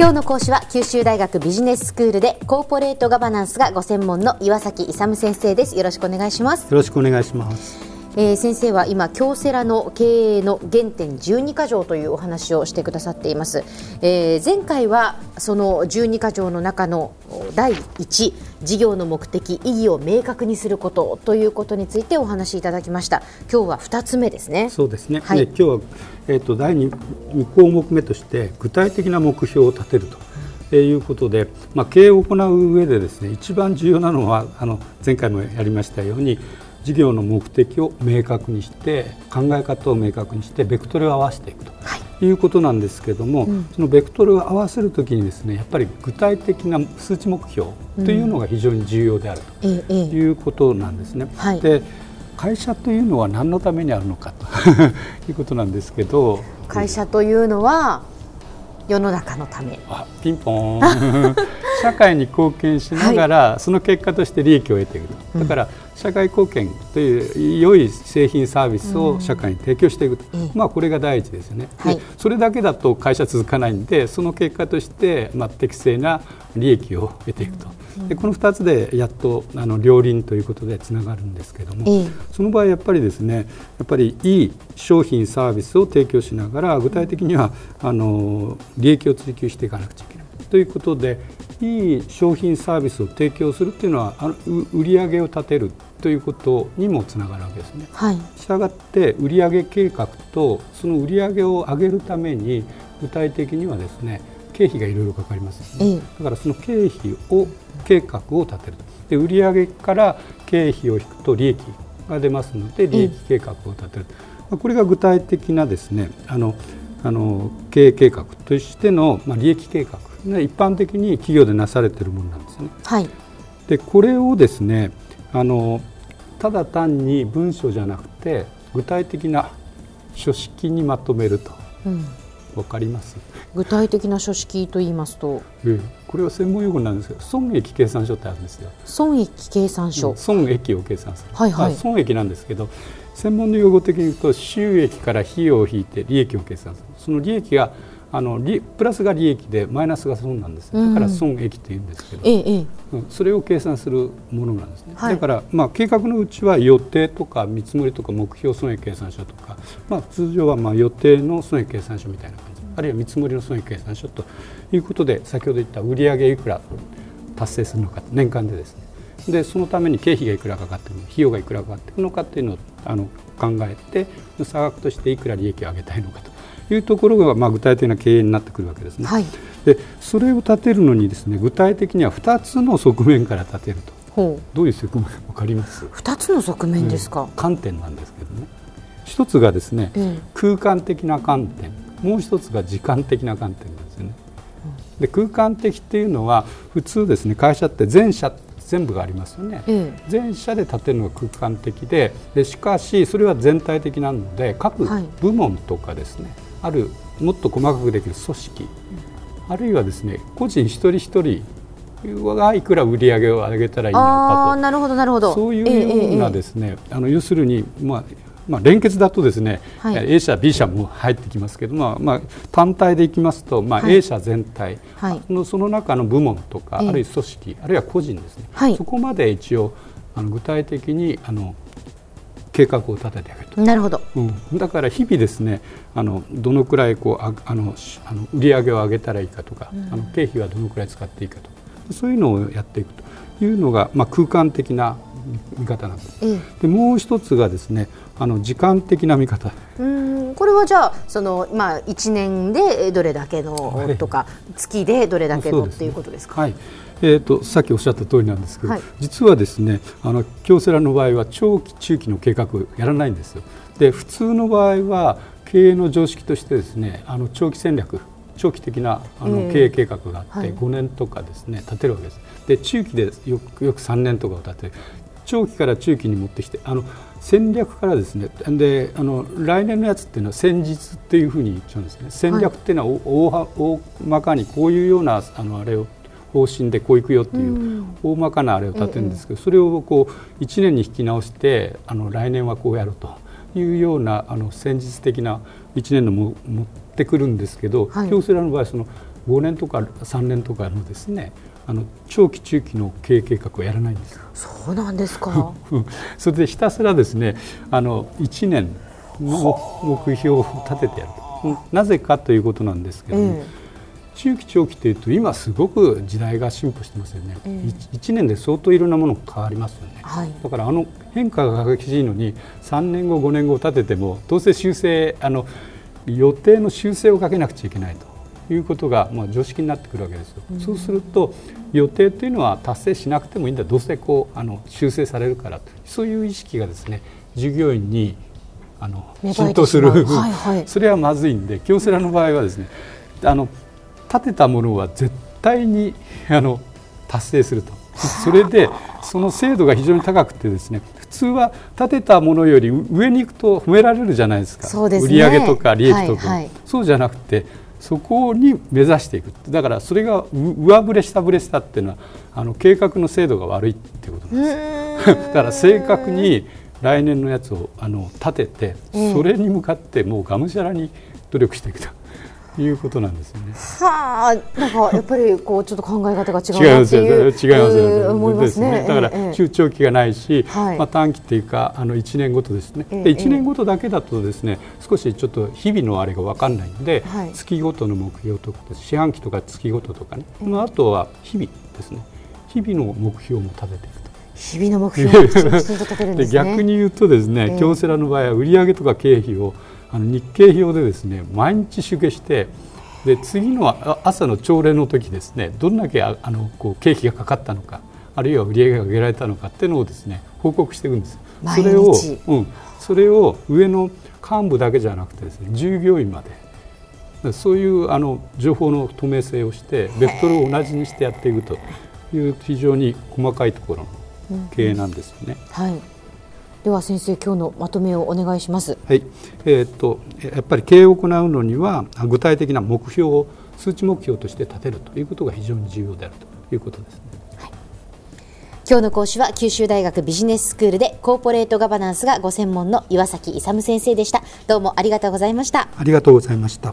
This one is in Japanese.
今日の講師は九州大学ビジネススクールでコーポレートガバナンスがご専門の岩崎勇先生です。よろしくお願いします。よろしくお願いします。えー、先生は今京セラの経営の原点12か条というお話をしてくださっています、えー、前回はその12か条の中の第1事業の目的意義を明確にすることということについてお話しいただきました。今日は2つ目ですね。そうですね、はい、今日は、えーと、第 2, 2項目目として具体的な目標を立てるということで、まあ、経営を行う上でですね一番重要なのはあの前回もやりましたように事業の目的を明確にして考え方を明確にしてベクトルを合わせていくと。い。うことなんですけども、うん、そのベクトルを合わせるときにですねやっぱり具体的な数値目標というのが非常に重要であるということなんですね。うん、で会社というのは何のためにあるのかと いうことなんですけど会社というのは世の中のため。あピンポン 社会に貢献しながら、はい、その結果として利益を得ていると。だから、社会貢献という良い製品サービスを社会に提供していくと、うん、まあ、これが第一ですよね、はい、それだけだと会社続かないんでその結果として、まあ、適正な利益を得ていくと、うん、でこの2つでやっとあの両輪ということでつながるんですけども、うん、その場合やっぱりですねやっぱりいい商品サービスを提供しながら具体的にはあの利益を追求していかなくちゃいけないということでいい商品サービスを提供するっていうのはあの売り上げを立てるということにもつながるわけですね。はい、したがって売上計画とその売上を上げるために具体的にはですね経費がいろいろかかりますよね、だからその経費を計画を立てるで売上から経費を引くと利益が出ますので利益計画を立てる、まあ、これが具体的なですねあのあの経営計画としての、まあ、利益計画一般的に企業でなされているものなんですね。はい、でこれをですねあのただ単に文章じゃなくて具体的な書式にまとめると、うん、わかります？具体的な書式と言いますと、ええ、これは専門用語なんですけど損益計算書ってあるんですよ。損益計算書、うん、損益を計算する、はいはい、損益なんですけど専門の用語的に言うと収益から費用を引いて利益を計算する。その利益があのプラスが利益でマイナスが損なんですだから損益って言うんですけど、うん、それを計算するものなんですね、はい、だから、まあ、計画のうちは予定とか見積もりとか目標損益計算書とか、まあ、通常はまあ予定の損益計算書みたいな感じ。あるいは見積もりの損益計算書ということで先ほど言った売上いくら達成するのか年間でですね。でそのために経費がいくらかかっているのか費用がいくらかかっているのかっていうのをあの考えて差額としていくら利益を上げたいのかというところが、まあ、具体的な経営になってくるわけですね。はい、でそれを立てるのにですね具体的には2つの側面から立てると。どういう側面わかります？2つの側面ですか、うん、観点なんですけどね。一つがですね、うん、空間的な観点。もう一つが時間的な観点なんですよね。で空間的っていうのは普通ですね会社って全社全部がありますよね、ええ、全社で建てるのが空間的ででしかしそれは全体的なので各部門とかですね、はいあるもっと細かくできる組織、あるいはですね個人一人一人がいくら売り上げを上げたらいいのかと。なるほどなるほど。そういうようなですね、えー、あの要するに、まあまあ、連結だとですね、はい、A 社 B 社も入ってきますけど、まあまあ、単体でいきますと、まあ、A 社全体、はい、のその中の部門とか、あるいは組織あるいは個人ですね、はい、そこまで一応あの具体的にあの計画を立ててあげると。なるほど、うん、だから日々ですねあのどのくらいこうああのあの売り上げを上げたらいいかとか、うん、あの経費はどのくらい使っていいかとかそういうのをやっていくと。いうのが、まあ、空間的な見方なんです、ええ、でもう一つがですねあの時間的な見方。うんこれはじゃあその、まあ、1年でどれだけのとか、はい、月でどれだけの、っていうことですか？はいえーと、さっきおっしゃった通りなんですけど、はい、実はですねあの京セラの場合は長期中期の計画やらないんですよ。で普通の場合は経営の常識としてですねあの長期戦略長期的なあの経営計画があって、5年とかですね立てるわけです。で中期でよくよく3年とかを立てる長期から中期に持ってきてあの戦略からですねであの来年のやつっていうのは戦術っていうふうに言っちゃうんですね。戦略っていうのは大,、大まかにこういうようなあのあれを方針でこういくよっていう大まかなあれを立てるんですけど、それをこう1年に引き直してあの来年はこうやるというようなあの戦術的な1年のも持ってくるんですけど、京セラの場合その5年とか3年とかのですねあの長期中期の経営計画をやらないんです。そうなんですか。それでひたすらですねあの1年の目標を立ててやる。となぜかということなんですけども、えー中期長期というと今すごく時代が進歩してますよね、えー、1年で相当いろんなものが変わりますよね、はい、だからあの変化が激しいのに3年後5年後立ててもどうせ修正あの予定の修正をかけなくちゃいけないということがまあ常識になってくるわけですよ、うん、そうすると予定というのは達成しなくてもいいんだ。どうせこうあの修正されるからそういう意識がですね従業員にあの浸透する、はいはい、それはまずいんで京セラの場合はですねあの立てたものは絶対にあの達成すると。それでその精度が非常に高くてですね普通は立てたものより上に行くと褒められるじゃないですか。す、ね、売上とか利益とか、はいはい、そうじゃなくてそこに目指していくだからそれが上振れ下振れしたっていうのはあの計画の精度が悪いっていうことなんです。だから正確に来年のやつをあの立ててそれに向かってもうがむしゃらに努力していくと。いうことなんですよね。はあ、なんかやっぱりこうちょっと考え方が違うなっていう違いますよ、思いますね。だから中長期がないし、まあ短期っていうかあの1年ごとですね。で1年ごとだけだとですね、少しちょっと日々のあれが分かんないので、月ごとの目標とか四半期とか月ごととかね、まああとは日々ですね。日々の目標も立てていくと。日々の目標をきちんと立てるんですね。逆に言うとですね、京セラの場合は売上とか経費をあの日経表でですね毎日集計してで次の朝の朝礼の時ですねどんだけあのこう経費がかかったのかあるいは売上が上げられたのかっていうのをですね報告していくんです。それを、うん、それを上の幹部だけじゃなくてですね従業員までそういうあの情報の透明性をしてベクトルを同じにしてやっていくという非常に細かいところの経営なんですよね。うん、はいでは先生今日のまとめをお願いします。はい、えー、っとやっぱり経営を行うのには具体的な目標を数値目標として立てるということが非常に重要であるということですね。今日の講師は九州大学ビジネススクールでコーポレートガバナンスがご専門の岩崎勇先生でした。どうもありがとうございました。ありがとうございました。